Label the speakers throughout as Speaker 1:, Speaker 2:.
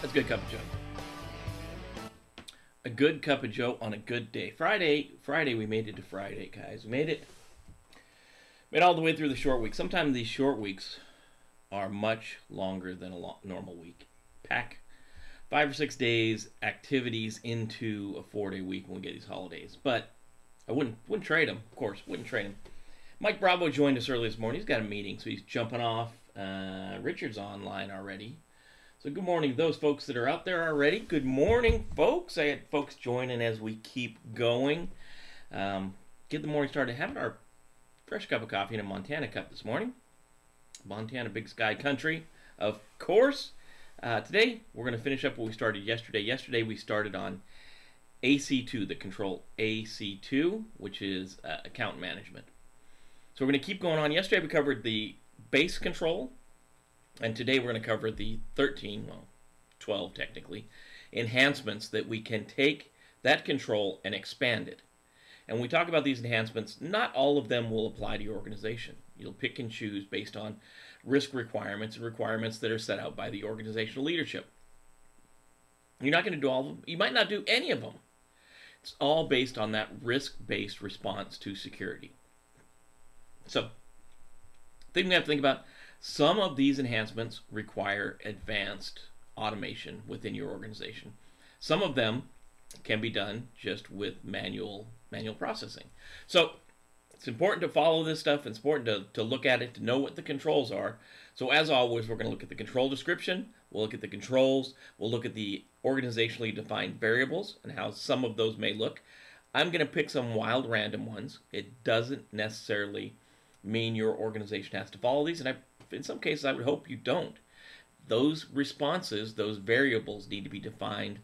Speaker 1: That's a good cup of Joe. A good cup of Joe on a good day. Friday, Friday, we made it to Friday, guys. We made it. Made all the way through the short week. Sometimes these short weeks are much longer than a normal week. Pack five or six days activities into a four day week when we get these holidays. But I wouldn't wouldn't trade him, of course. Wouldn't trade him. Mike Bravo joined us early this morning. He's got a meeting, so he's jumping off. Uh, Richard's online already. So good morning those folks that are out there already. Good morning, folks. I had folks joining as we keep going. Um, get the morning started. Having our fresh cup of coffee in a Montana cup this morning. Montana Big Sky Country, of course. Uh, today, we're going to finish up what we started yesterday. Yesterday, we started on AC2, the control AC2, which is uh, account management. So we're going to keep going on. Yesterday, we covered the base control, and today we're going to cover the 13, well, 12 technically, enhancements that we can take that control and expand it. And when we talk about these enhancements, not all of them will apply to your organization. You'll pick and choose based on risk requirements and requirements that are set out by the organizational leadership. You're not going to do all of them. You might not do any of them. It's all based on that risk-based response to security. So, thing we have to think about, some of these enhancements require advanced automation within your organization. Some of them can be done just with manual manual processing. So it's important to follow this stuff. It's important to, to look at it, to know what the controls are. So as always, we're going to look at the control description. We'll look at the controls. We'll look at the organizationally defined variables and how some of those may look. I'm going to pick some wild random ones. It doesn't necessarily mean your organization has to follow these. And I, in some cases, I would hope you don't. Those responses, those variables need to be defined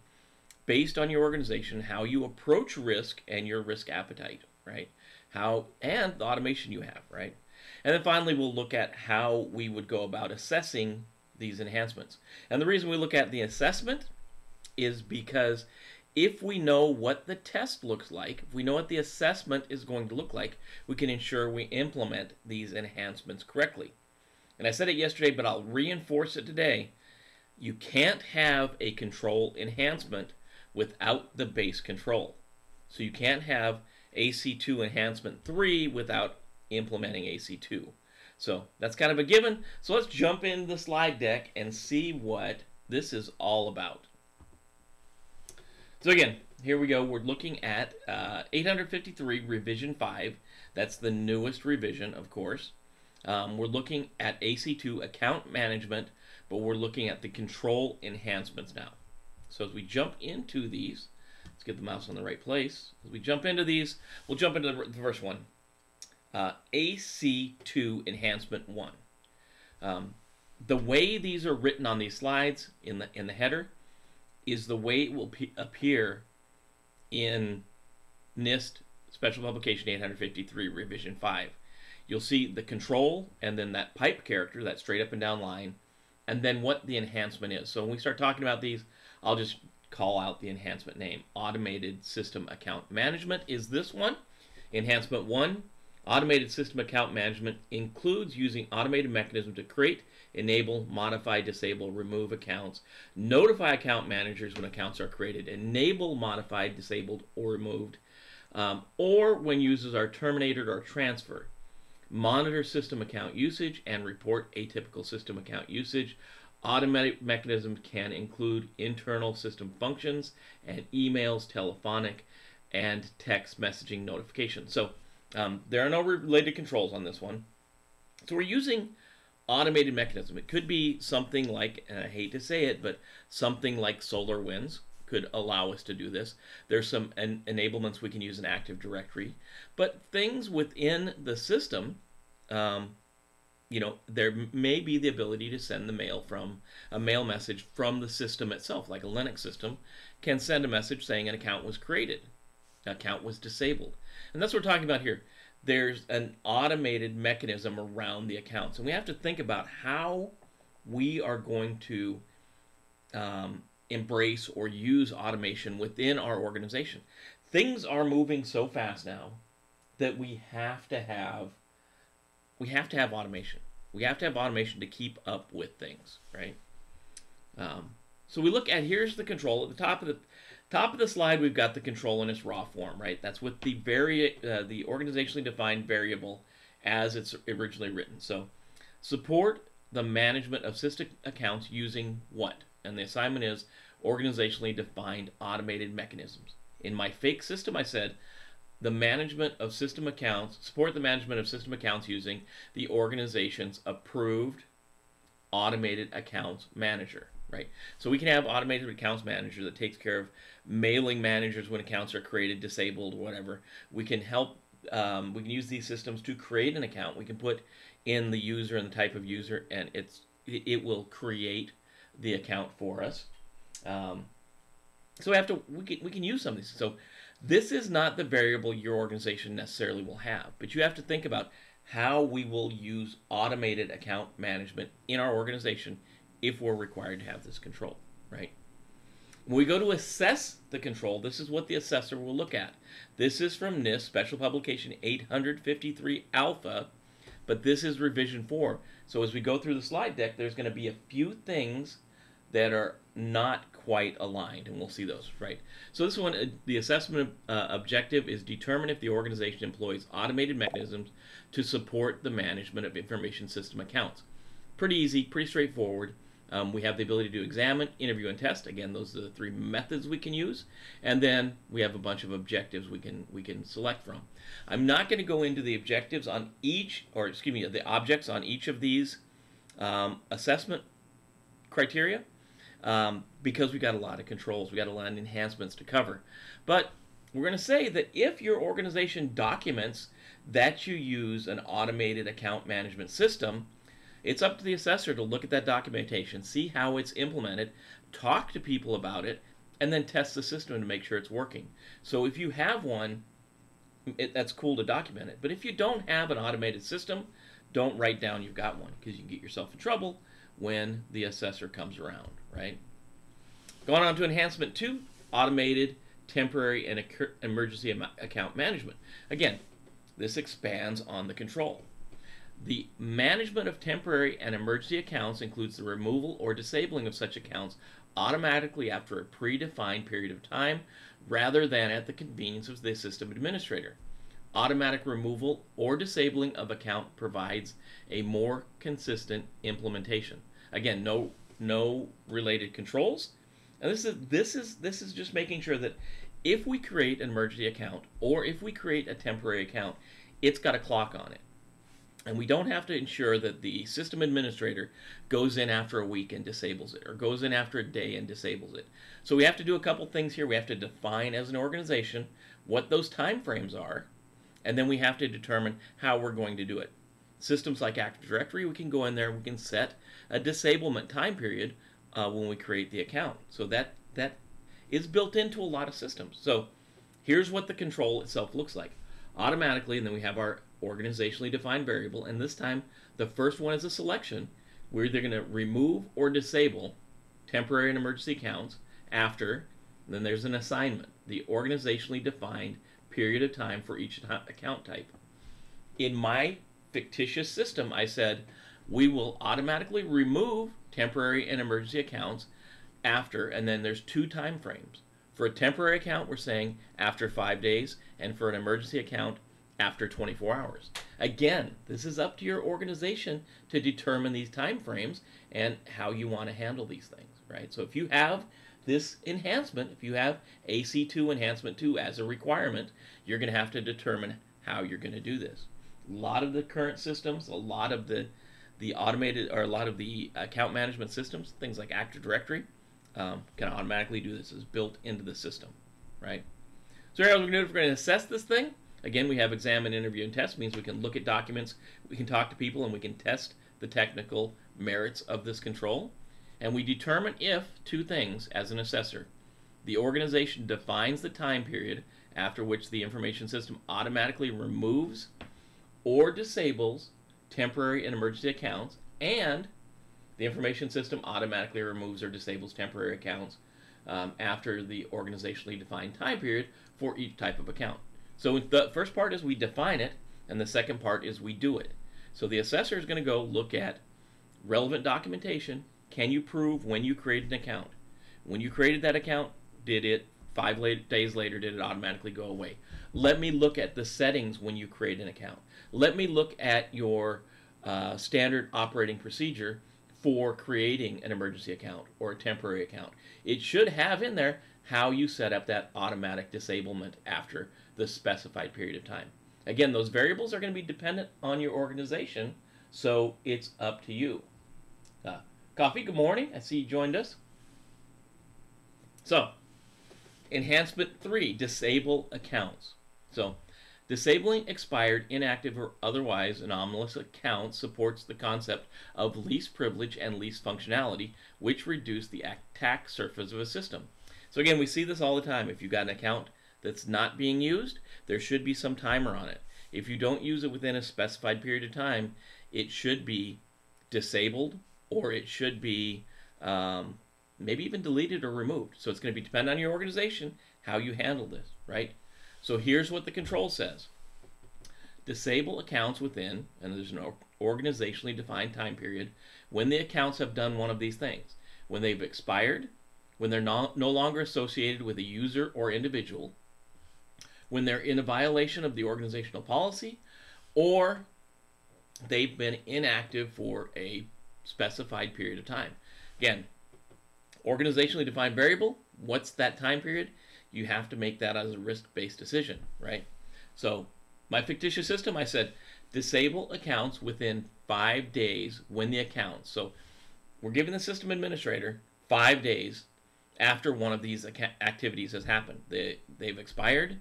Speaker 1: based on your organization, how you approach risk and your risk appetite, right? how and the automation you have, right? And then finally, we'll look at how we would go about assessing these enhancements. And the reason we look at the assessment is because if we know what the test looks like, if we know what the assessment is going to look like, we can ensure we implement these enhancements correctly. And I said it yesterday, but I'll reinforce it today. You can't have a control enhancement without the base control. So you can't have AC2 Enhancement 3 without implementing AC2. So that's kind of a given. So let's jump into the slide deck and see what this is all about. So again, here we go. We're looking at uh, 853 Revision 5. That's the newest revision, of course. Um, we're looking at AC2 account management, but we're looking at the control enhancements now. So as we jump into these, Let's get the mouse on the right place. As we jump into these, we'll jump into the, the first one. Uh, AC2 Enhancement 1. Um, the way these are written on these slides in the, in the header is the way it will appear in NIST Special Publication 853 Revision 5. You'll see the control and then that pipe character, that straight up and down line, and then what the enhancement is. So when we start talking about these, I'll just call out the enhancement name. Automated System Account Management is this one. Enhancement 1, Automated System Account Management includes using automated mechanism to create, enable, modify, disable, remove accounts, notify account managers when accounts are created, enable, modified, disabled, or removed, um, or when users are terminated or transferred. Monitor system account usage and report atypical system account usage. Automatic mechanisms can include internal system functions and emails, telephonic, and text messaging notifications. So um, there are no related controls on this one. So we're using automated mechanism. It could be something like, and I hate to say it, but something like SolarWinds could allow us to do this. There's some en enablements we can use in Active Directory, but things within the system um, you know, there may be the ability to send the mail from a mail message from the system itself, like a Linux system can send a message saying an account was created, an account was disabled. And that's what we're talking about here. There's an automated mechanism around the accounts. And we have to think about how we are going to um, embrace or use automation within our organization. Things are moving so fast now that we have to have we have to have automation. We have to have automation to keep up with things, right? Um, So we look at here's the control at the top of the top of the slide. We've got the control in its raw form, right? That's with the vari- uh, the organizationally defined variable as it's originally written. So support the management of system accounts using what? And the assignment is organizationally defined automated mechanisms. In my fake system, I said the management of system accounts, support the management of system accounts using the organization's approved automated accounts manager, right? So we can have automated accounts manager that takes care of mailing managers when accounts are created, disabled, whatever. We can help, um, we can use these systems to create an account. We can put in the user and the type of user, and it's it will create the account for us. Um, so we have to we can, we can use some of these. So this is not the variable your organization necessarily will have, but you have to think about how we will use automated account management in our organization if we're required to have this control, right? When we go to assess the control, this is what the assessor will look at. This is from NIST Special Publication 853 Alpha, but this is revision 4. So as we go through the slide deck, there's going to be a few things that are not quite aligned, and we'll see those, right? So this one, uh, the assessment uh, objective is determine if the organization employs automated mechanisms to support the management of information system accounts. Pretty easy, pretty straightforward. Um, we have the ability to examine, interview, and test. Again, those are the three methods we can use. And then we have a bunch of objectives we can we can select from. I'm not going to go into the objectives on each, or excuse me, the objects on each of these um, assessment criteria um, because we got a lot of controls, we got a lot of enhancements to cover. But we're going to say that if your organization documents that you use an automated account management system, it's up to the assessor to look at that documentation, see how it's implemented, talk to people about it, and then test the system to make sure it's working. So if you have one, it, that's cool to document it. But if you don't have an automated system, don't write down you've got one because you can get yourself in trouble when the assessor comes around, right? Going on to enhancement two, automated temporary and emergency account management. Again, this expands on the control. The management of temporary and emergency accounts includes the removal or disabling of such accounts automatically after a predefined period of time rather than at the convenience of the system administrator. Automatic removal or disabling of account provides a more consistent implementation. Again, no no related controls. And this is this is this is just making sure that if we create an emergency account or if we create a temporary account, it's got a clock on it. And we don't have to ensure that the system administrator goes in after a week and disables it or goes in after a day and disables it. So we have to do a couple things here. We have to define as an organization what those time frames are, and then we have to determine how we're going to do it. Systems like Active Directory, we can go in there, we can set a disablement time period uh, when we create the account. So that that is built into a lot of systems. So here's what the control itself looks like. Automatically, and then we have our organizationally defined variable, and this time the first one is a selection. We're either going to remove or disable temporary and emergency accounts after, then there's an assignment, the organizationally defined period of time for each account type. In my fictitious system, I said we will automatically remove temporary and emergency accounts after, and then there's two time frames. For a temporary account, we're saying after five days, and for an emergency account, after 24 hours. Again, this is up to your organization to determine these time frames and how you want to handle these things, right? So if you have this enhancement, if you have AC2 enhancement 2 as a requirement, you're going to have to determine how you're going to do this. A lot of the current systems, a lot of the the automated or a lot of the account management systems, things like Active Directory, um, can automatically do this. is built into the system, right? So here we're going to do. We're going to assess this thing. Again, we have examine, interview, and test. means we can look at documents, we can talk to people, and we can test the technical merits of this control. And we determine if two things as an assessor. The organization defines the time period after which the information system automatically removes or disables temporary and emergency accounts, and the information system automatically removes or disables temporary accounts um, after the organizationally defined time period for each type of account. So the first part is we define it, and the second part is we do it. So the assessor is going to go look at relevant documentation. Can you prove when you created an account? When you created that account, did it five late, days later did it automatically go away? Let me look at the settings when you create an account. Let me look at your uh, standard operating procedure for creating an emergency account or a temporary account. It should have in there how you set up that automatic disablement after the specified period of time. Again, those variables are going to be dependent on your organization, so it's up to you. Uh, Coffee, good morning. I see you joined us. So, enhancement three, disable accounts. So, disabling expired, inactive, or otherwise anomalous accounts supports the concept of least privilege and least functionality, which reduce the attack surface of a system. So again, we see this all the time. If you've got an account that's not being used, there should be some timer on it. If you don't use it within a specified period of time, it should be disabled or it should be um, maybe even deleted or removed. So it's going to be depend on your organization how you handle this, right? So here's what the control says. Disable accounts within, and there's an organizationally defined time period, when the accounts have done one of these things. When they've expired, when they're no, no longer associated with a user or individual, when they're in a violation of the organizational policy, or they've been inactive for a specified period of time. Again, organizationally defined variable, what's that time period? You have to make that as a risk-based decision, right? So my fictitious system, I said, disable accounts within five days when the accounts. So we're giving the system administrator five days after one of these activities has happened. They, they've expired.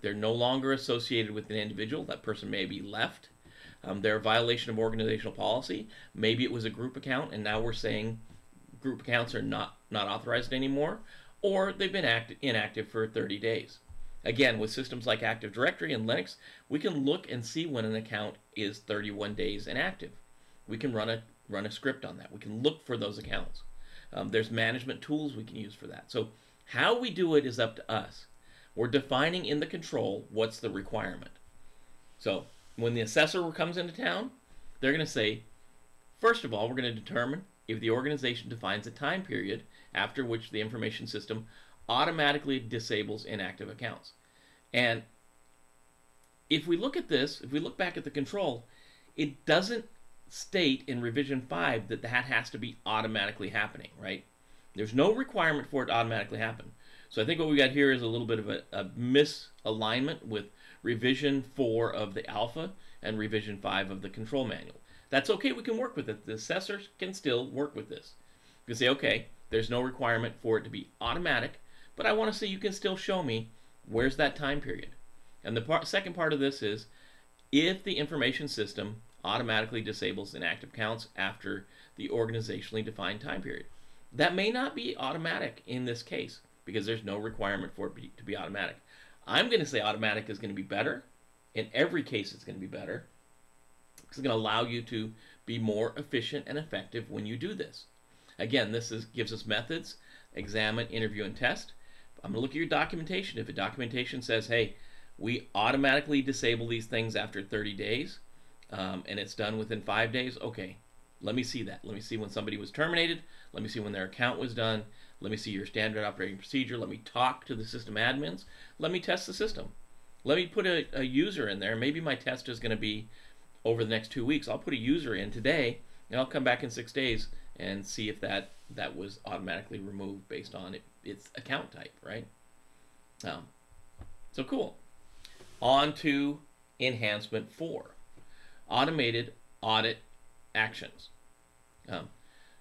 Speaker 1: They're no longer associated with an individual. That person may be left. Um, they're a violation of organizational policy. Maybe it was a group account, and now we're saying group accounts are not, not authorized anymore, or they've been act- inactive for 30 days. Again, with systems like Active Directory and Linux, we can look and see when an account is 31 days inactive. We can run a run a script on that. We can look for those accounts. Um, there's management tools we can use for that. So how we do it is up to us. We're defining in the control what's the requirement. So when the assessor comes into town, they're going to say, first of all, we're going to determine if the organization defines a time period after which the information system automatically disables inactive accounts. And if we look at this, if we look back at the control, it doesn't state in revision 5 that that has to be automatically happening, right? There's no requirement for it to automatically happen. So I think what we got here is a little bit of a, a misalignment with revision 4 of the alpha and revision 5 of the control manual. That's okay, we can work with it. The assessors can still work with this. You can say, okay, there's no requirement for it to be automatic, but I want to say you can still show me where's that time period. And the second part of this is if the information system automatically disables inactive counts after the organizationally defined time period. That may not be automatic in this case because there's no requirement for it to be automatic. I'm going to say automatic is going to be better. In every case, it's going to be better. It's going to allow you to be more efficient and effective when you do this. Again, this is, gives us methods, examine, interview, and test. I'm going to look at your documentation. If a documentation says, hey, we automatically disable these things after 30 days, um, and it's done within five days, okay, let me see that. Let me see when somebody was terminated. Let me see when their account was done. Let me see your standard operating procedure. Let me talk to the system admins. Let me test the system. Let me put a, a user in there. Maybe my test is going to be over the next two weeks. I'll put a user in today, and I'll come back in six days and see if that, that was automatically removed based on it, its account type, right? Um, so cool. On to enhancement four automated audit actions. Um,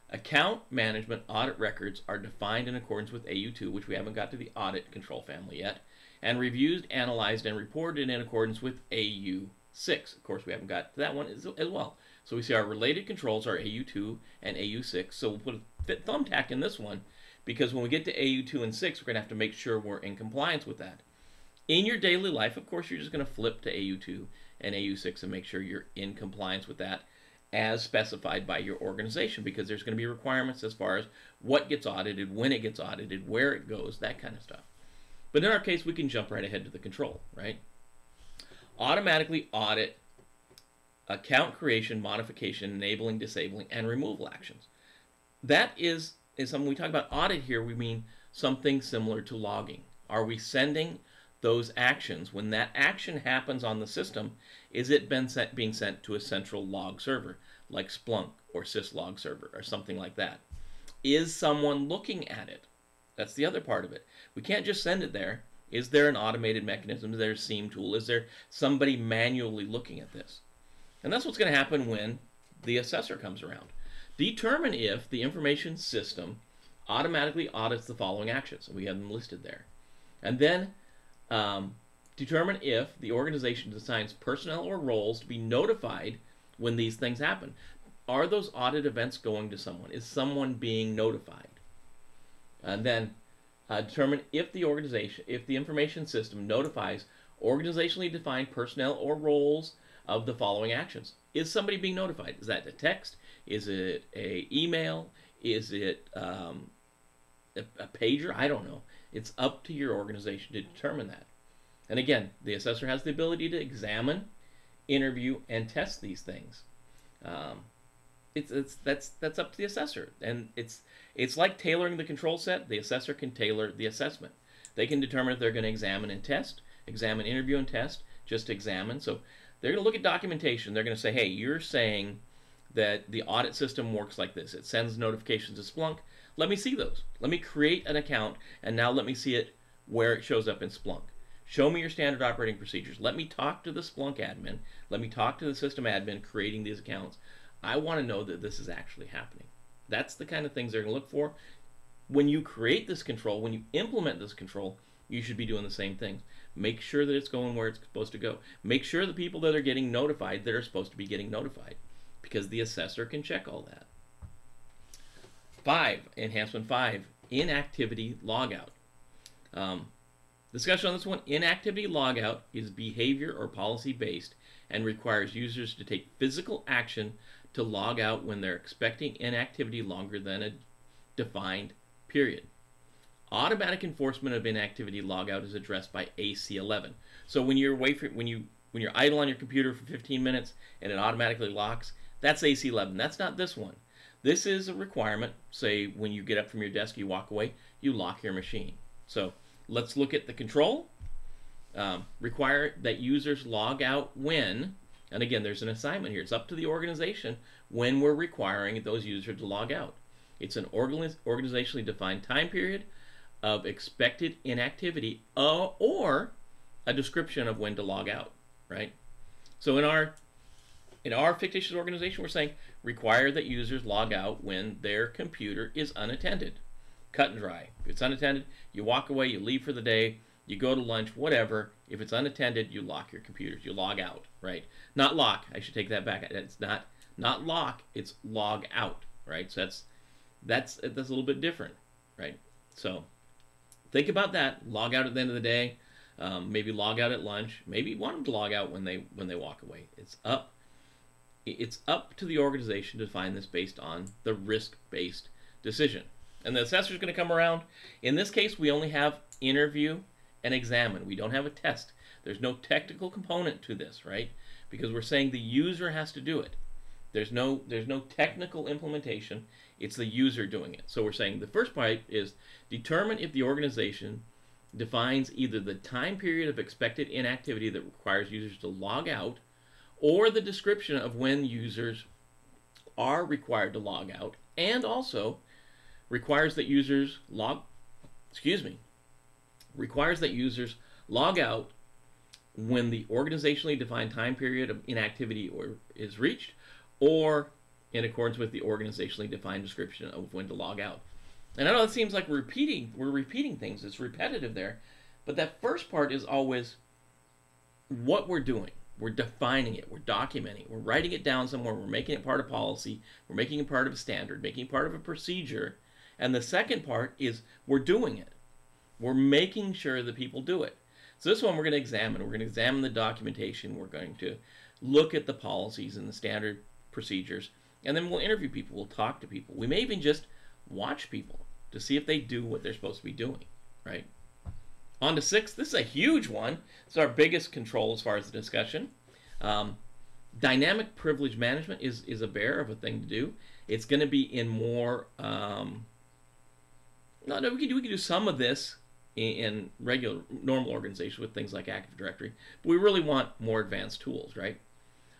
Speaker 1: account management audit records are defined in accordance with AU2, which we haven't got to the audit control family yet, and reviewed, analyzed, and reported in accordance with AU6. Of course, we haven't got to that one as, as well. So we see our related controls are AU2 and AU6. So we'll put a thumbtack in this one because when we get to AU2 and 6, we're going to have to make sure we're in compliance with that. In your daily life, of course, you're just going to flip to AU2 and AU6 and make sure you're in compliance with that as specified by your organization because there's going to be requirements as far as what gets audited, when it gets audited, where it goes, that kind of stuff. But in our case, we can jump right ahead to the control, right? Automatically audit account creation, modification, enabling, disabling, and removal actions. That is is when we talk about audit here, we mean something similar to logging. Are we sending those actions when that action happens on the system? Is it been sent, being sent to a central log server like Splunk or syslog server or something like that? Is someone looking at it? That's the other part of it. We can't just send it there. Is there an automated mechanism? Is there a SIEM tool? Is there somebody manually looking at this? And that's what's going to happen when the assessor comes around. Determine if the information system automatically audits the following actions. We have them listed there. And then um, determine if the organization assigns personnel or roles to be notified when these things happen. Are those audit events going to someone? Is someone being notified? And then uh, determine if the organization, if the information system notifies organizationally defined personnel or roles of the following actions. Is somebody being notified? Is that a text? Is it a email? Is it um, a, a pager? I don't know. It's up to your organization to determine that. And again, the assessor has the ability to examine, interview, and test these things. Um, it's, it's that's that's up to the assessor, and it's it's like tailoring the control set. The assessor can tailor the assessment. They can determine if they're going to examine and test, examine, interview, and test. Just examine. So they're going to look at documentation. They're going to say, hey, you're saying that the audit system works like this. It sends notifications to Splunk. Let me see those. Let me create an account, and now let me see it where it shows up in Splunk. Show me your standard operating procedures. Let me talk to the Splunk admin. Let me talk to the system admin creating these accounts. I want to know that this is actually happening. That's the kind of things they're going to look for. When you create this control, when you implement this control, you should be doing the same things. Make sure that it's going where it's supposed to go. Make sure the people that are getting notified that are supposed to be getting notified because the assessor can check all that. Five, enhancement five, inactivity logout. Um, discussion on this one, inactivity logout is behavior or policy based and requires users to take physical action to log out when they're expecting inactivity longer than a defined period. Automatic enforcement of inactivity logout is addressed by AC11. So when you're away from, when you when you're idle on your computer for 15 minutes and it automatically locks, that's AC11. That's not this one. This is a requirement. Say when you get up from your desk, you walk away, you lock your machine. So let's look at the control. Um, require that users log out when and again, there's an assignment here. It's up to the organization when we're requiring those users to log out. It's an organizationally defined time period of expected inactivity uh, or a description of when to log out, right? So in our in our fictitious organization, we're saying require that users log out when their computer is unattended. Cut and dry. If it's unattended, you walk away, you leave for the day, you go to lunch, whatever. If it's unattended, you lock your computers. You log out, right? Not lock. I should take that back. It's not not lock. It's log out, right? So that's that's that's a little bit different, right? So think about that. Log out at the end of the day. Um, maybe log out at lunch. Maybe want them to log out when they when they walk away. It's up. It's up to the organization to define this based on the risk-based decision. And the assessor is going to come around. In this case, we only have interview and examine. We don't have a test. There's no technical component to this, right? Because we're saying the user has to do it. There's no there's no technical implementation. It's the user doing it. So we're saying the first part is determine if the organization defines either the time period of expected inactivity that requires users to log out or the description of when users are required to log out and also requires that users log excuse me requires that users log out when the organizationally defined time period of inactivity or is reached or in accordance with the organizationally defined description of when to log out. And I know it seems like we're repeating we're repeating things. It's repetitive there. But that first part is always what we're doing. We're defining it, we're documenting, we're writing it down somewhere, we're making it part of policy, we're making it part of a standard, making it part of a procedure. And the second part is we're doing it. We're making sure that people do it. So this one we're going to examine. We're going to examine the documentation. We're going to look at the policies and the standard procedures. And then we'll interview people. We'll talk to people. We may even just watch people to see if they do what they're supposed to be doing, right? On to six. This is a huge one. It's our biggest control as far as the discussion. Um, dynamic privilege management is, is a bear of a thing to do. It's going to be in more um, No, no, we can do we can do some of this in, in regular normal organizations with things like Active Directory, but we really want more advanced tools, right?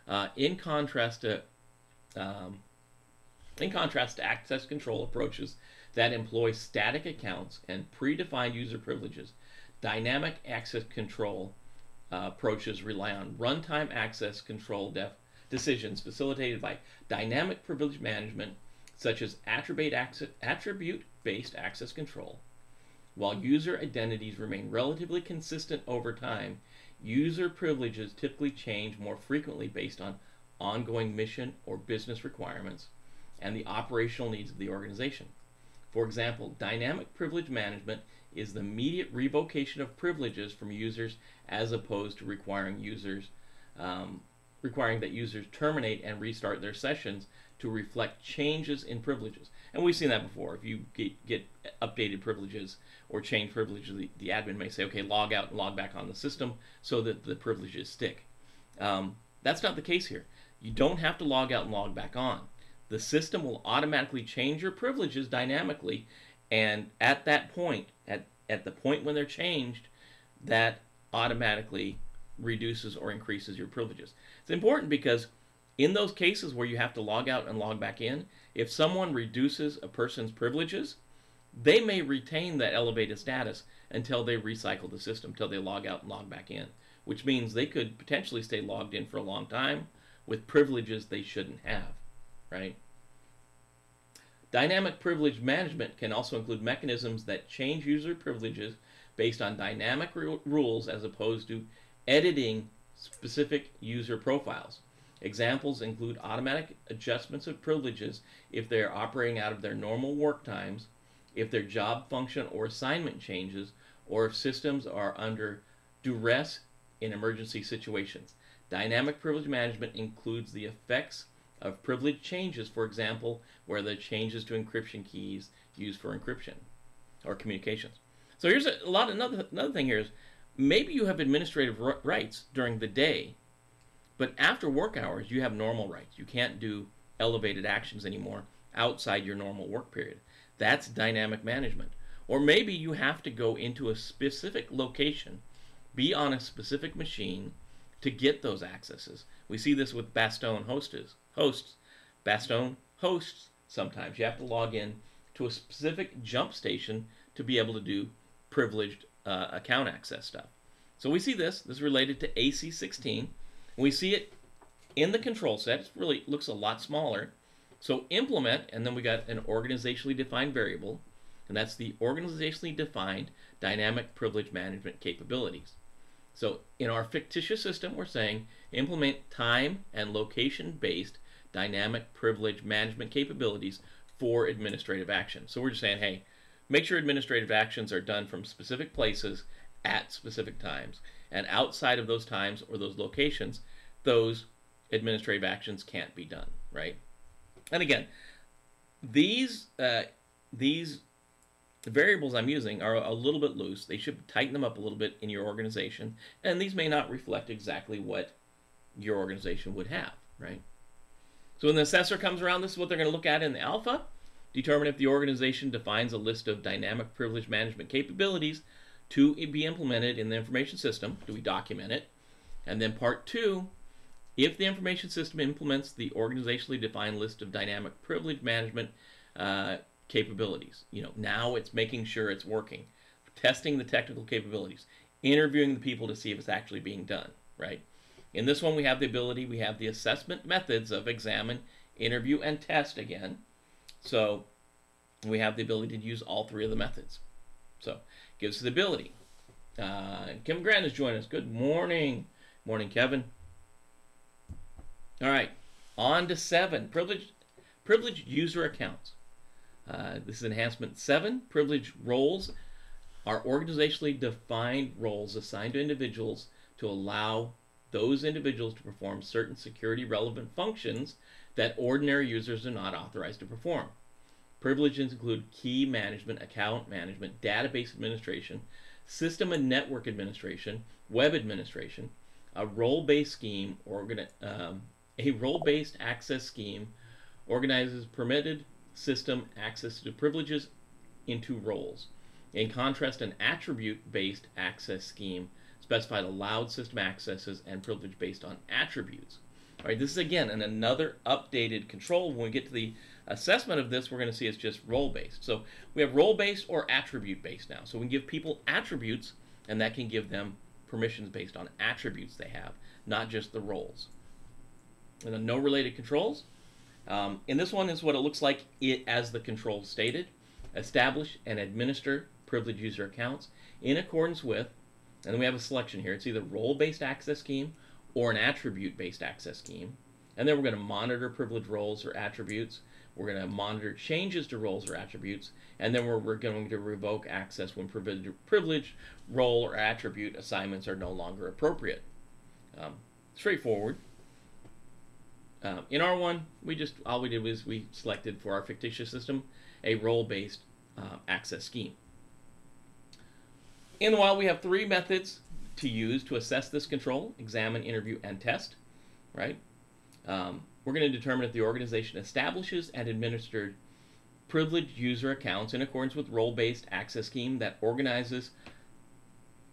Speaker 1: Uh, in contrast to um, in contrast to access control approaches that employ static accounts and predefined user privileges, dynamic access control uh, approaches rely on runtime access control decisions facilitated by dynamic privilege management, such as attribute-based access control. While user identities remain relatively consistent over time, user privileges typically change more frequently based on ongoing mission or business requirements and the operational needs of the organization. For example, dynamic privilege management is the immediate revocation of privileges from users as opposed to requiring users um, requiring that users terminate and restart their sessions to reflect changes in privileges. And we've seen that before. If you get, get updated privileges or change privileges, the, the, admin may say, okay, log out and log back on the system so that the privileges stick. Um, that's not the case here. You don't have to log out and log back on. The system will automatically change your privileges dynamically, and at that point, at, at the point when they're changed, that automatically reduces or increases your privileges. It's important because in those cases where you have to log out and log back in, if someone reduces a person's privileges, they may retain that elevated status until they recycle the system, until they log out and log back in, which means they could potentially stay logged in for a long time with privileges they shouldn't have, right? Dynamic privilege management can also include mechanisms that change user privileges based on dynamic rules as opposed to editing specific user profiles. Examples include automatic adjustments of privileges if they are operating out of their normal work times, if their job function or assignment changes, or if systems are under duress in emergency situations. Dynamic privilege management includes the effects of privilege changes, for example, where the changes to encryption keys used for encryption or communications. So here's a, a lot. Another another thing here is maybe you have administrative rights during the day, but after work hours you have normal rights. You can't do elevated actions anymore outside your normal work period. That's dynamic management. Or maybe you have to go into a specific location, be on a specific machine to get those accesses. We see this with bastion hosts. Hosts, bastion hosts. Sometimes you have to log in to a specific jump station to be able to do privileged uh, account access stuff. So we see this. This is related to AC16. We see it in the control set. It really looks a lot smaller. So implement, and then we got an organizationally defined variable, and that's the organizationally defined dynamic privilege management capabilities. So in our fictitious system, we're saying implement time and location-based dynamic privilege management capabilities for administrative action. So we're just saying, hey, make sure administrative actions are done from specific places at specific times. And outside of those times or those locations, those administrative actions can't be done, right? And again, these uh, these variables I'm using are a little bit loose. They should tighten them up a little bit in your organization, and these may not reflect exactly what your organization would have, right? So when the assessor comes around, this is what they're going to look at in the alpha. Determine if the organization defines a list of dynamic privilege management capabilities to be implemented in the information system. Do we document it? And then part two, if the information system implements the organizationally defined list of dynamic privilege management uh, capabilities, you know, now it's making sure it's working, testing the technical capabilities, interviewing the people to see if it's actually being done, right? In this one, we have the ability, we have the assessment methods of examine, interview, and test again. So we have the ability to use all three of the methods. So gives us the ability. Uh, Kevin Grant has joined us. Good morning. Morning, Kevin. All right, on to seven. Privileged, privileged user accounts. Uh, this is enhancement seven. Privileged roles are organizationally defined roles assigned to individuals to allow those individuals to perform certain security relevant functions that ordinary users are not authorized to perform. Privileges include key management, account management, database administration, system and network administration, web administration, a role-based scheme, organ- um, a role-based access scheme organizes permitted system access to privileges into roles. In contrast, an attribute based access scheme specified allowed system accesses and privilege based on attributes. All right, this is again an, another updated control. When we get to the assessment of this, we're going to see it's just role based. So we have role based or attribute based now. So we can give people attributes, and that can give them permissions based on attributes they have, not just the roles. And then no related controls. Um, and this one is what it looks like it as the control stated. Establish and administer privileged user accounts in accordance with, and then we have a selection here. It's either role-based access scheme or an attribute-based access scheme. And then we're going to monitor privileged roles or attributes. We're going to monitor changes to roles or attributes. And then we're, we're going to revoke access when privileged, privileged role or attribute assignments are no longer appropriate. Um, straightforward. Um, in R1, we just all we did was we selected for our fictitious system a role-based uh, access scheme. In the wild, we have three methods to use to assess this control: examine, interview, and test. Right? Um, we're going to determine if the organization establishes and administered privileged user accounts in accordance with role-based access scheme that organizes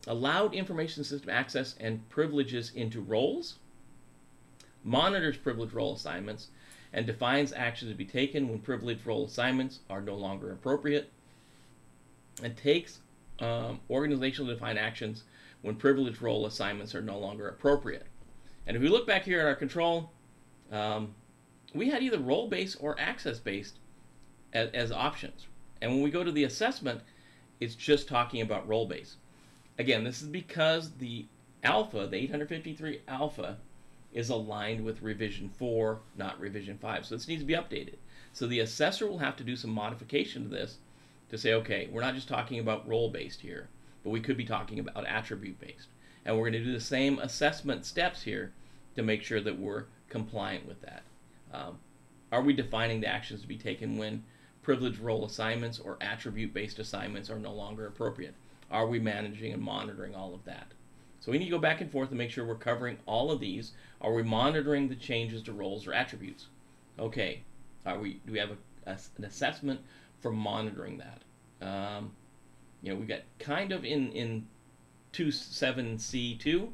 Speaker 1: allowed information system access and privileges into roles, monitors privileged role assignments, and defines actions to be taken when privileged role assignments are no longer appropriate, and takes um, organizational defined actions when privileged role assignments are no longer appropriate. And if we look back here at our control, um, we had either role based or access based as, as options. And when we go to the assessment, it's just talking about role based. Again, this is because the alpha, the 853 alpha, is aligned with revision 4, not revision 5. So this needs to be updated. So the assessor will have to do some modification to this to say, okay, we're not just talking about role based here, but we could be talking about attribute based. And we're going to do the same assessment steps here to make sure that we're compliant with that. Um, are we defining the actions to be taken when privileged role assignments or attribute based assignments are no longer appropriate? Are we managing and monitoring all of that? So we need to go back and forth and make sure we're covering all of these. Are we monitoring the changes to roles or attributes? Okay. Are we? Do we have a, a, an assessment for monitoring that? Um, you know, we got kind of in in 27C2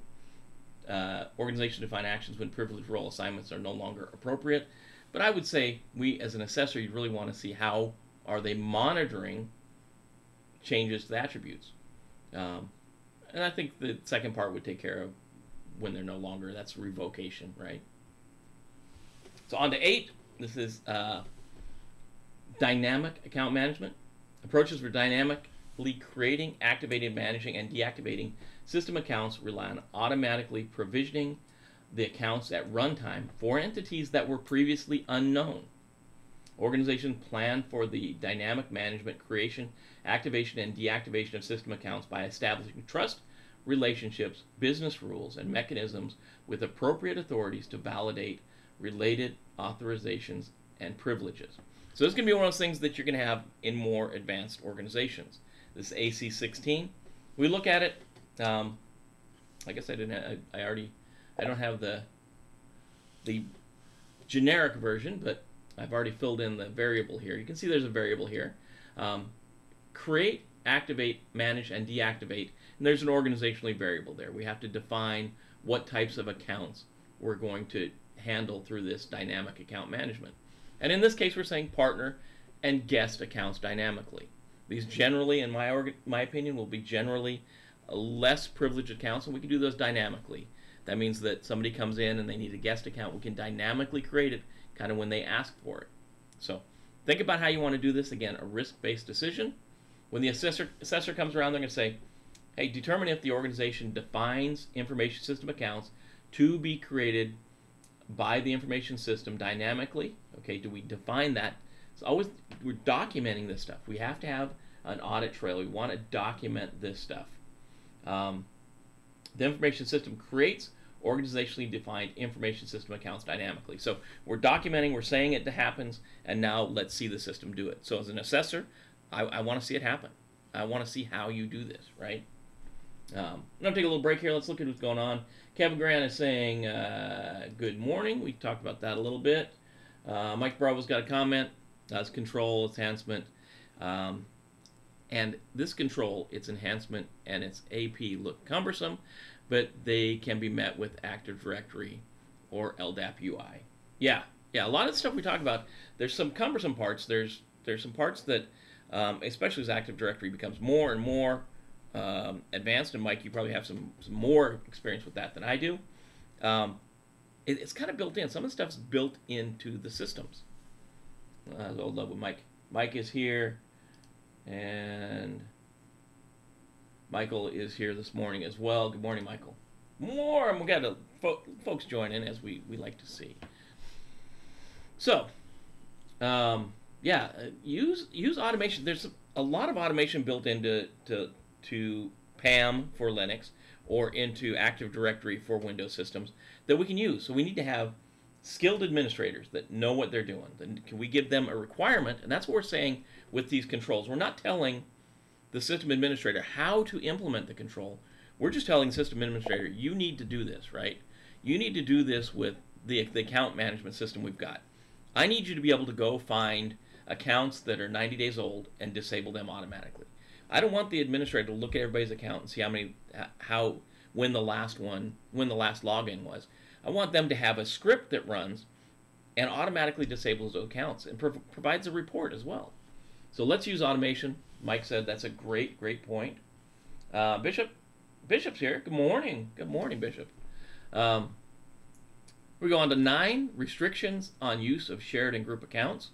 Speaker 1: uh, organization defined actions when privileged role assignments are no longer appropriate. But I would say we, as an assessor, you really want to see how are they monitoring changes to the attributes. Um, and I think the second part would take care of when they're no longer. That's revocation, right? So on to eight. This is uh, dynamic account management. Approaches for dynamically creating, activating, managing, and deactivating system accounts rely on automatically provisioning the accounts at runtime for entities that were previously unknown. Organizations plan for the dynamic management, creation, activation, and deactivation of system accounts by establishing trust relationships, business rules, and mechanisms with appropriate authorities to validate related authorizations and privileges. So this is going to be one of those things that you're going to have in more advanced organizations. This AC16, we look at it. Um, I guess I didn't. Have, I already. I don't have the the generic version, but I've already filled in the variable here. You can see there's a variable here. Um, create, activate, manage, and deactivate. And there's an organizationally variable there. We have to define what types of accounts we're going to handle through this dynamic account management. And in this case, we're saying partner and guest accounts dynamically. These generally, in my, my opinion, will be generally less privileged accounts, and we can do those dynamically. That means that somebody comes in and they need a guest account, we can dynamically create it kind of when they ask for it. So think about how you want to do this. Again, a risk-based decision. When the assessor, assessor comes around, they're going to say, hey, determine if the organization defines information system accounts to be created by the information system dynamically. Okay, do we define that? It's always we're documenting this stuff. We have to have an audit trail. We want to document this stuff. Um, the information system creates organizationally defined information system accounts dynamically. So we're documenting, we're saying it happens, and now let's see the system do it. So as an assessor, I, I want to see it happen. I want to see how you do this, right? Um, I'm going to take a little break here. Let's look at what's going on. Kevin Grant is saying, uh, good morning. We talked about that a little bit. Uh, Mike Bravo's got a comment. That's control, enhancement. Um, And this control, its enhancement and its AP look cumbersome, but they can be met with Active Directory or LDAP UI. Yeah, yeah, a lot of the stuff we talk about, there's some cumbersome parts. There's there's some parts that, um, especially as Active Directory becomes more and more um, advanced, and Mike, you probably have some, some more experience with that than I do. Um, it, it's kind of built in. Some of the stuff's built into the systems. Uh, old love with Mike. Mike is here, and Michael is here this morning as well. Good morning, Michael. More, we got to, fo- folks join in as we, we like to see. So, um, yeah, uh, use use automation. There's a lot of automation built into to to PAM for Linux or into Active Directory for Windows systems that we can use. So we need to have skilled administrators that know what they're doing. Then can we give them a requirement? And that's what we're saying with these controls. We're not telling the system administrator how to implement the control. We're just telling the system administrator, you need to do this, right? You need to do this with the, the account management system we've got. I need you to be able to go find accounts that are 90 days old and disable them automatically. I don't want the administrator to look at everybody's account and see how many, how, when the last one, when the last login was. I want them to have a script that runs and automatically disables accounts and prov- provides a report as well. So let's use automation. Mike said that's a great, great point. Uh, Bishop, Bishop's here. Good morning. Good morning, Bishop. Um, we go on to nine restrictions on use of shared and group accounts.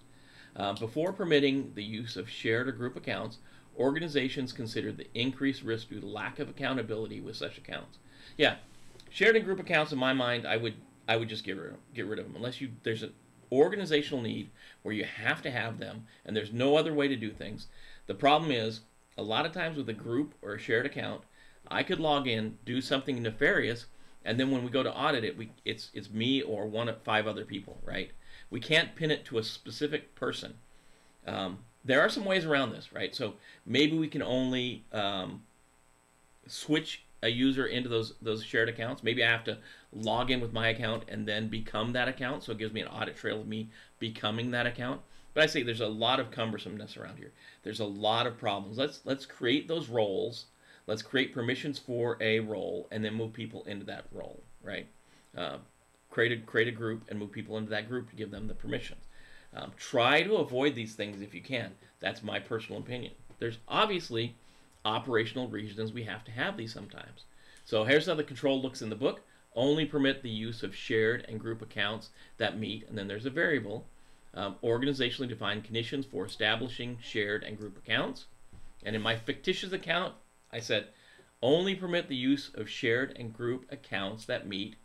Speaker 1: Uh, before permitting the use of shared or group accounts, organizations consider the increased risk due to lack of accountability with such accounts. Yeah, shared and group accounts, in my mind, I would I would just get rid of, get rid of them unless you there's an organizational need where you have to have them and there's no other way to do things. The problem is a lot of times with a group or a shared account, I could log in, do something nefarious, and then when we go to audit it, we it's it's me or one of five other people, right? We can't pin it to a specific person. Um, there are some ways around this, right? So maybe we can only um, switch a user into those those shared accounts. Maybe I have to log in with my account and then become that account, so it gives me an audit trail of me becoming that account. But I say there's a lot of cumbersomeness around here. There's a lot of problems. Let's let's create those roles. Let's create permissions for a role and then move people into that role, right? Uh, create a create a group and move people into that group to give them the permissions. Um, try to avoid these things if you can. That's my personal opinion. There's obviously operational reasons we have to have these sometimes. So here's how the control looks in the book. Only permit the use of shared and group accounts that meet, and then there's a variable, um, organizationally defined conditions for establishing shared and group accounts. And in my fictitious account, I said only permit the use of shared and group accounts that meet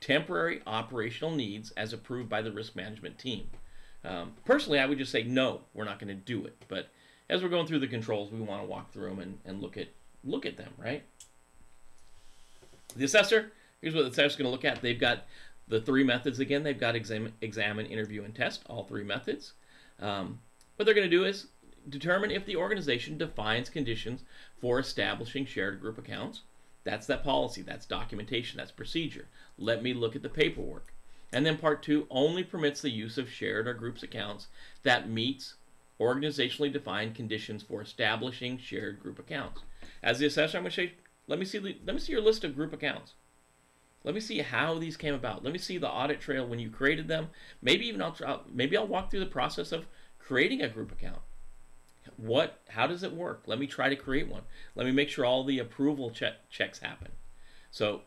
Speaker 1: temporary operational needs as approved by the risk management team. Um, personally, I would just say no, we're not going to do it. But as we're going through the controls, we want to walk through them and, and look at look at them, right? The assessor, here's what the assessor's going to look at. They've got the three methods again. They've got exam, examine, interview, and test, all three methods. Um, what they're going to do is determine if the organization defines conditions for establishing shared group accounts. That's that policy, that's documentation, that's procedure. Let me look at the paperwork. And then part two only permits the use of shared or groups accounts that meets organizationally defined conditions for establishing shared group accounts. As the assessor, I'm going to say, let me see the, let me see your list of group accounts. Let me see how these came about. Let me see the audit trail when you created them. Maybe even I'll maybe I'll walk through the process of creating a group account. What? How does it work? Let me try to create one. Let me make sure all the approval check, checks happen. So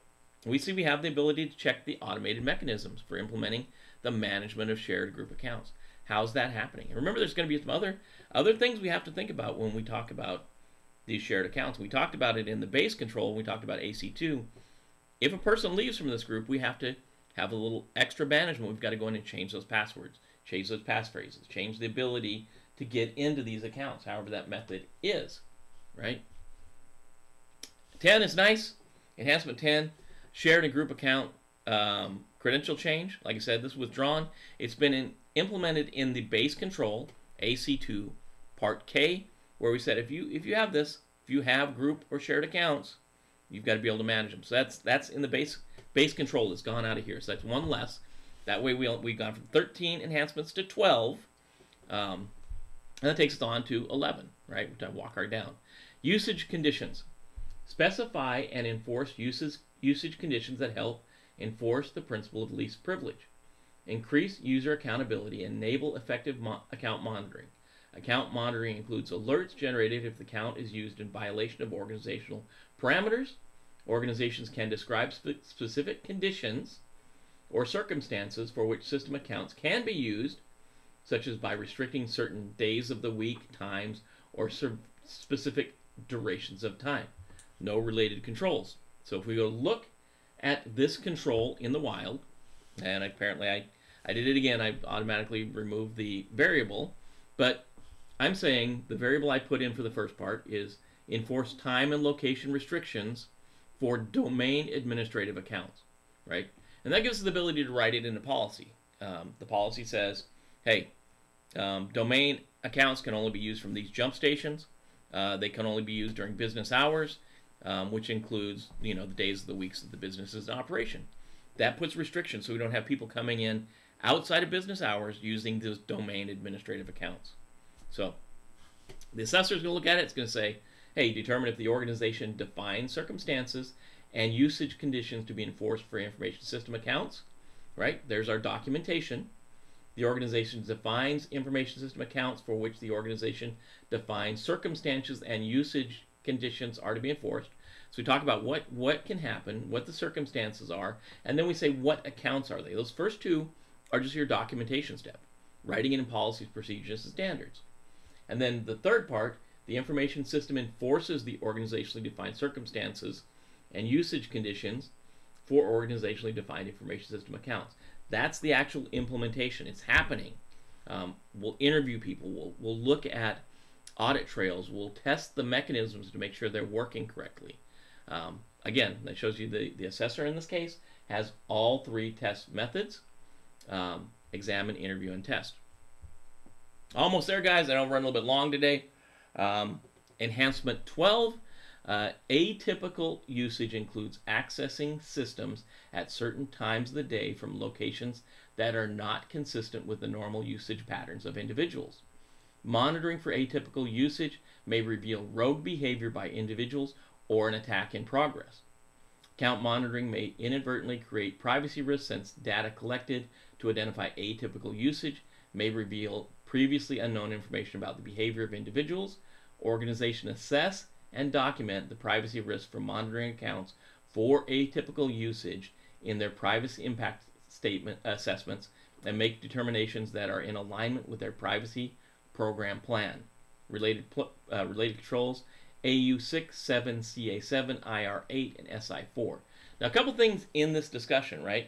Speaker 1: we see we have the ability to check the automated mechanisms for implementing the management of shared group accounts. How's that happening? And remember, there's going to be some other other things we have to think about when we talk about these shared accounts. We talked about it in the base control. We talked about AC2. If a person leaves from this group, we have to have a little extra management. We've got to go in and change those passwords, change those passphrases, change the ability to get into these accounts, however that method is, right? 10 is nice. Enhancement 10, shared and group account um, credential change. Like I said, this is withdrawn. It's been in, implemented in the base control AC2 Part K, where we said if you if you have this, if you have group or shared accounts, you've got to be able to manage them. So that's that's in the base base control. It's gone out of here. So that's one less. That way we we've gone from 13 enhancements to 12. Um, And that takes us on to 11, right? Which I walk right down. Usage conditions. Specify and enforce uses, usage conditions that help enforce the principle of least privilege. Increase user accountability and enable effective mo- account monitoring. Account monitoring includes alerts generated if the account is used in violation of organizational parameters. Organizations can describe spe- specific conditions or circumstances for which system accounts can be used, such as by restricting certain days of the week, times, or ser- specific durations of time. No related controls. So if we go look at this control in the wild, and apparently I, I did it again, I automatically removed the variable, but I'm saying the variable I put in for the first part is enforce time and location restrictions for domain administrative accounts, right? And that gives us the ability to write it into policy. Um, the policy says, hey, um, domain accounts can only be used from these jump stations. Uh, they can only be used during business hours, um, which includes, you know, the days of the weeks that the business is in operation. That puts restrictions so we don't have people coming in outside of business hours using those domain administrative accounts. So the assessor is going to look at it. It's going to say, hey, determine if the organization defines circumstances and usage conditions to be enforced for information system accounts. Right? There's our documentation. The organization defines information system accounts for which the organization defines circumstances and usage conditions are to be enforced. So we talk about what what can happen, what the circumstances are, and then we say what accounts are they. Those first two are just your documentation step, writing it in policies, procedures, and standards. And then the third part, the information system enforces the organizationally defined circumstances and usage conditions for organizationally defined information system accounts. That's the actual implementation. It's happening. Um, we'll interview people. We'll, we'll look at audit trails. We'll test the mechanisms to make sure they're working correctly. Um, again, that shows you the, the assessor in this case has all three test methods um, examine, interview, and test. Almost there, guys. I I'm running a little bit long today. Um, enhancement 12 uh, atypical usage includes accessing systems at certain times of the day from locations that are not consistent with the normal usage patterns of individuals. Monitoring for atypical usage may reveal rogue behavior by individuals or an attack in progress. Account monitoring may inadvertently create privacy risks since data collected to identify atypical usage may reveal previously unknown information about the behavior of individuals. Organization assess and document the privacy risk from monitoring accounts for atypical usage in their privacy impact statement assessments and make determinations that are in alignment with their privacy program plan. Related uh, related controls AU6, 7, CA7, IR8, and SI4. Now, a couple things in this discussion, right?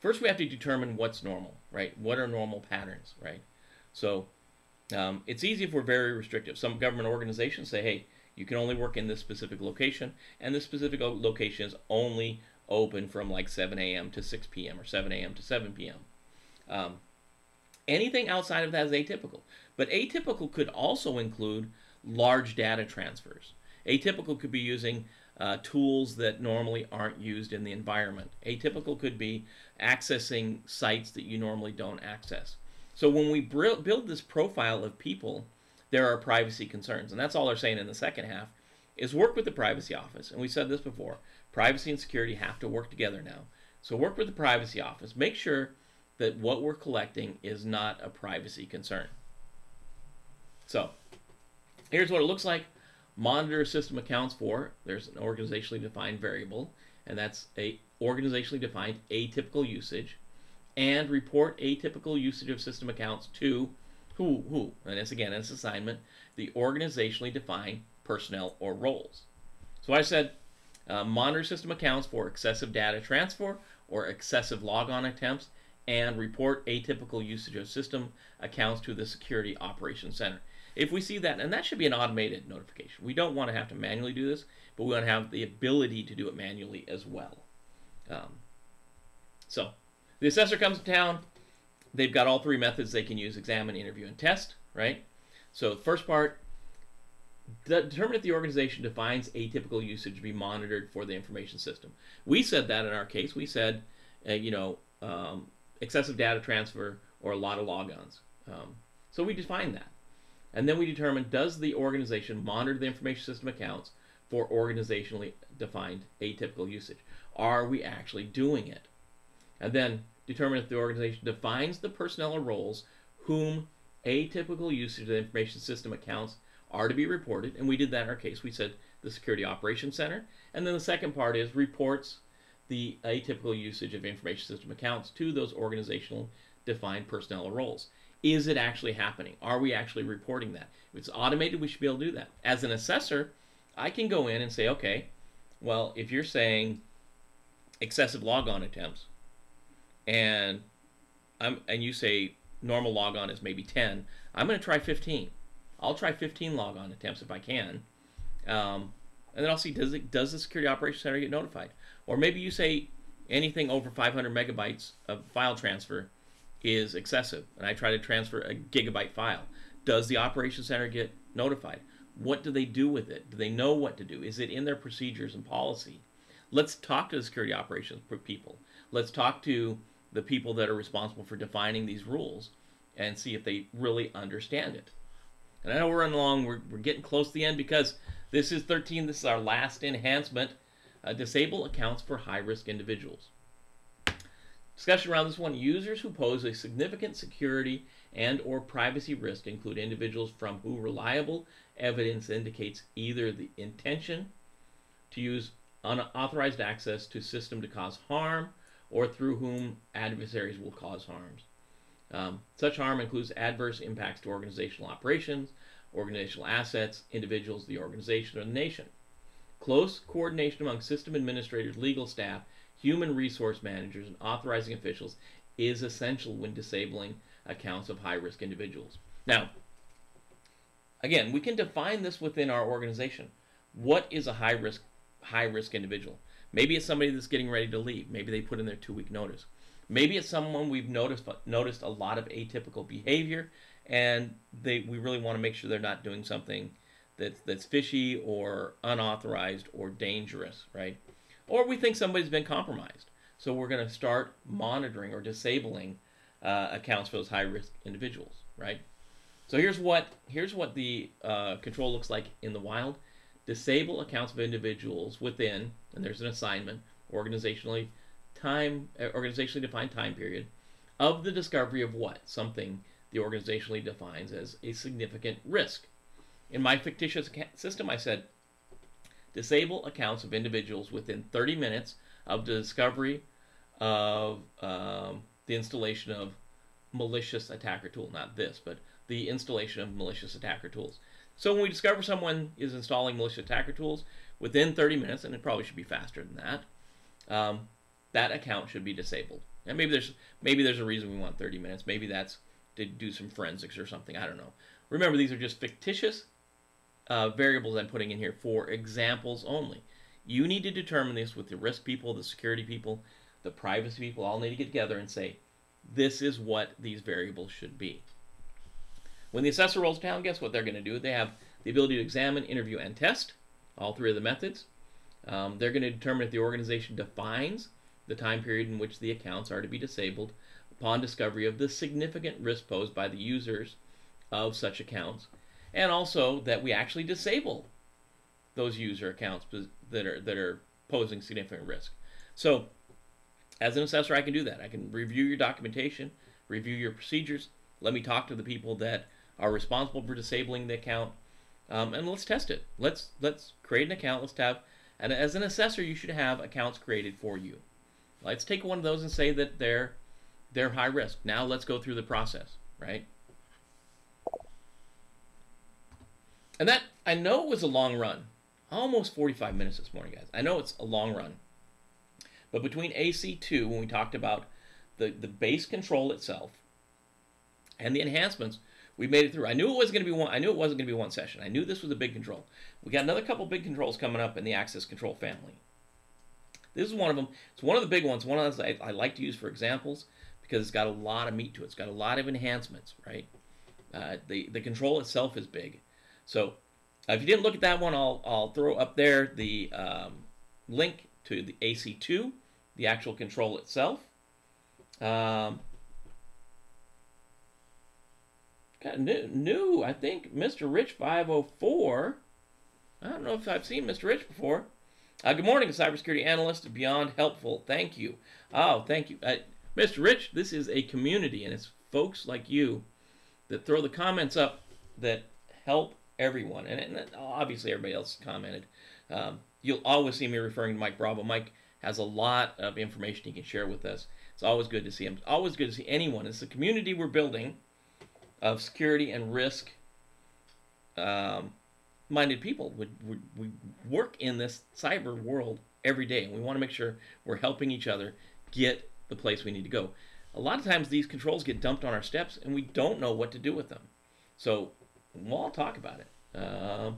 Speaker 1: First, we have to determine what's normal, right? What are normal patterns, right? So, um, it's easy if we're very restrictive. Some government organizations say, hey, you can only work in this specific location, and this specific location is only open from like 7 a.m. to 6 p.m. or 7 a.m. to 7 p.m. Um, anything outside of that is atypical. But atypical could also include large data transfers. Atypical could be using uh, tools that normally aren't used in the environment. Atypical could be accessing sites that you normally don't access. So when we build this profile of people there are privacy concerns. And that's all they're saying in the second half is work with the privacy office. And we said this before. Privacy and security have to work together now. So work with the privacy office. Make sure that what we're collecting is not a privacy concern. So here's what it looks like. Monitor system accounts for, there's an organizationally defined variable, and that's a organizationally defined atypical usage, and report atypical usage of system accounts to who, who, and it's again, it's assignment, the organizationally defined personnel or roles. So I said uh, monitor system accounts for excessive data transfer or excessive logon attempts and report atypical usage of system accounts to the Security Operations Center. If we see that, and that should be an automated notification. We don't want to have to manually do this, but we want to have the ability to do it manually as well. Um, so the assessor comes to town, they've got all three methods they can use examine, interview, and test, right? So, the first part determine if the organization defines atypical usage to be monitored for the information system. We said that in our case. We said, uh, you know, um, excessive data transfer or a lot of logons. Um, so we defined that. And then we determine does the organization monitor the information system accounts for organizationally defined atypical usage? Are we actually doing it? And then determine if the organization defines the personnel or roles whom atypical usage of the information system accounts are to be reported. And we did that in our case. We said the Security Operations Center. And then the second part is reports the atypical usage of information system accounts to those organizational defined personnel or roles. Is it actually happening? Are we actually reporting that? If it's automated, we should be able to do that. As an assessor, I can go in and say, okay, well, if you're saying excessive logon attempts, and I'm and you say normal logon is maybe 10, I'm going to try 15. I'll try 15 logon attempts if I can, um, and then I'll see does it does the security operations center get notified, or maybe you say anything over 500 megabytes of file transfer is excessive, and I try to transfer a gigabyte file. Does the operations center get notified? What do they do with it? Do they know what to do? Is it in their procedures and policy? Let's talk to the security operations people. Let's talk to the people that are responsible for defining these rules and see if they really understand it. And I know we're running along, we're, we're getting close to the end because this is 13, this is our last enhancement. Uh, disable accounts for high risk individuals. Discussion around this one users who pose a significant security and or privacy risk include individuals from who reliable evidence indicates either the intention to use unauthorized access to system to cause harm or through whom adversaries will cause harms. Um, such harm includes adverse impacts to organizational operations, organizational assets, individuals, the organization, or the nation. Close coordination among system administrators, legal staff, human resource managers, and authorizing officials is essential when disabling accounts of high risk individuals. Now, again, we can define this within our organization. What is a high risk high risk individual? Maybe it's somebody that's getting ready to leave. Maybe they put in their two week notice. Maybe it's someone we've noticed noticed a lot of atypical behavior, and they we really want to make sure they're not doing something that's that's fishy or unauthorized or dangerous, right? Or we think somebody's been compromised, so we're going to start monitoring or disabling uh, accounts for those high risk individuals, right? So here's what here's what the uh, control looks like in the wild. Disable accounts of individuals within, and there's an assignment organizationally time uh, organizationally defined time period of the discovery of what something the organizationally defines as a significant risk. In my fictitious system, I said disable accounts of individuals within 30 minutes of the discovery of um, the installation of malicious attacker tool. Not this, but the installation of malicious attacker tools. So when we discover someone is installing malicious attacker tools within 30 minutes, and it probably should be faster than that, um, that account should be disabled. And maybe there's maybe there's a reason we want 30 minutes. Maybe that's to do some forensics or something. I don't know. Remember, these are just fictitious uh, variables I'm putting in here for examples only. You need to determine this with the risk people, the security people, the privacy people. All need to get together and say, this is what these variables should be. When the assessor rolls down, guess what they're going to do? They have the ability to examine, interview, and test all three of the methods. Um, they're going to determine if the organization defines the time period in which the accounts are to be disabled upon discovery of the significant risk posed by the users of such accounts, and also that we actually disable those user accounts that are that are posing significant risk. So, as an assessor, I can do that. I can review your documentation, review your procedures. Let me talk to the people that are responsible for disabling the account, um, and let's test it. Let's let's create an account. Let's have, and as an assessor, you should have accounts created for you. Let's take one of those and say that they're they're high risk. Now let's go through the process, right? And that I know it was a long run. Almost 45 minutes this morning, guys. I know it's a long run. But between AC2, when we talked about the, the base control itself and the enhancements, we made it through. I knew it was going to be one. I knew it wasn't going to be one session. I knew this was a big control. We got another couple big controls coming up in the access control family. This is one of them. It's one of the big ones. One of those I, I like to use for examples because it's got a lot of meat to it. It's got a lot of enhancements, right? Uh, the the control itself is big. So uh, if you didn't look at that one, I'll I'll throw up there the um, link to the AC2, the actual control itself. Um, got new, new. I think Mr. Rich 504. I don't know if I've seen Mr. Rich before. Uh, good morning, cybersecurity analyst. Beyond helpful. Thank you. Oh, thank you. Uh, Mr. Rich, this is a community, and it's folks like you that throw the comments up that help everyone. And, and obviously, everybody else commented. Um, you'll always see me referring to Mike Bravo. Mike has a lot of information he can share with us. It's always good to see him. It's always good to see anyone. It's the community we're building of security and risk um, minded people. We, we, we work in this cyber world every day, and we want to make sure we're helping each other get the place we need to go. A lot of times these controls get dumped on our steps, and we don't know what to do with them. So we'll all talk about it. Uh,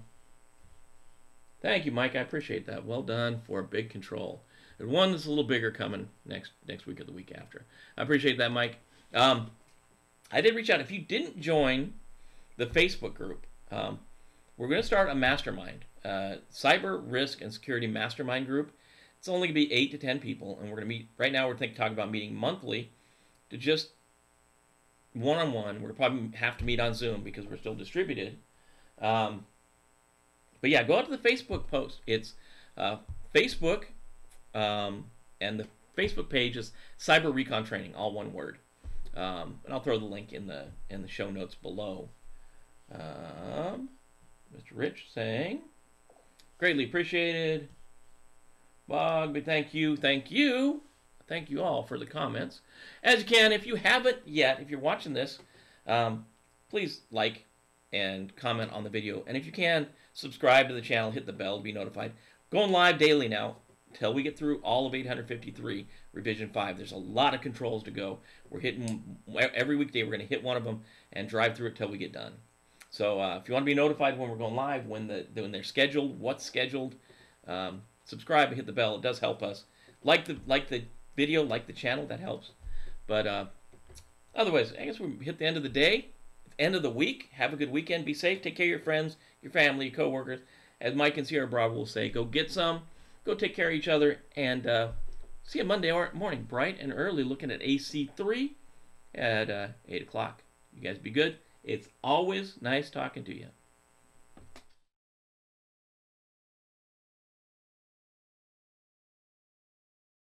Speaker 1: thank you, Mike. I appreciate that. Well done for big control. And one that's a little bigger coming next next week or the week after. I appreciate that, Mike. Um, I did reach out. If you didn't join the Facebook group, um, we're going to start a mastermind, uh, cyber risk and security mastermind group. It's only going to be eight to ten people, and we're going to meet. Right now, we're thinking talking about meeting monthly to just one on one. We're probably have to meet on Zoom because we're still distributed. Um, but yeah, go out to the Facebook post. It's uh, Facebook, um, and the Facebook page is Cyber Recon Training, all one word. Um, and I'll throw the link in the in the show notes below. Um, Mr. Rich saying, greatly appreciated. Bogby, thank you, thank you, thank you all for the comments. As you can, if you haven't yet, if you're watching this, um, please like and comment on the video. And if you can, subscribe to the channel, hit the bell to be notified. Going live daily now until we get through all of 853 revision 5 there's a lot of controls to go we're hitting every weekday we're going to hit one of them and drive through it till we get done so uh, if you want to be notified when we're going live, when the when they're scheduled, what's scheduled, um, subscribe and hit the bell. It does help us. Like the like the video, like the channel, that helps. But uh, otherwise, I guess we hit the end of the day, end of the week. Have a good weekend. Be safe. Take care of your friends, your family, your coworkers. As Mike and Sierra Bravo will say, go get some. Go take care of each other, and uh, see you Monday morning, bright and early, looking at AC3 at uh, 8 o'clock. You guys be good. It's always nice talking to you.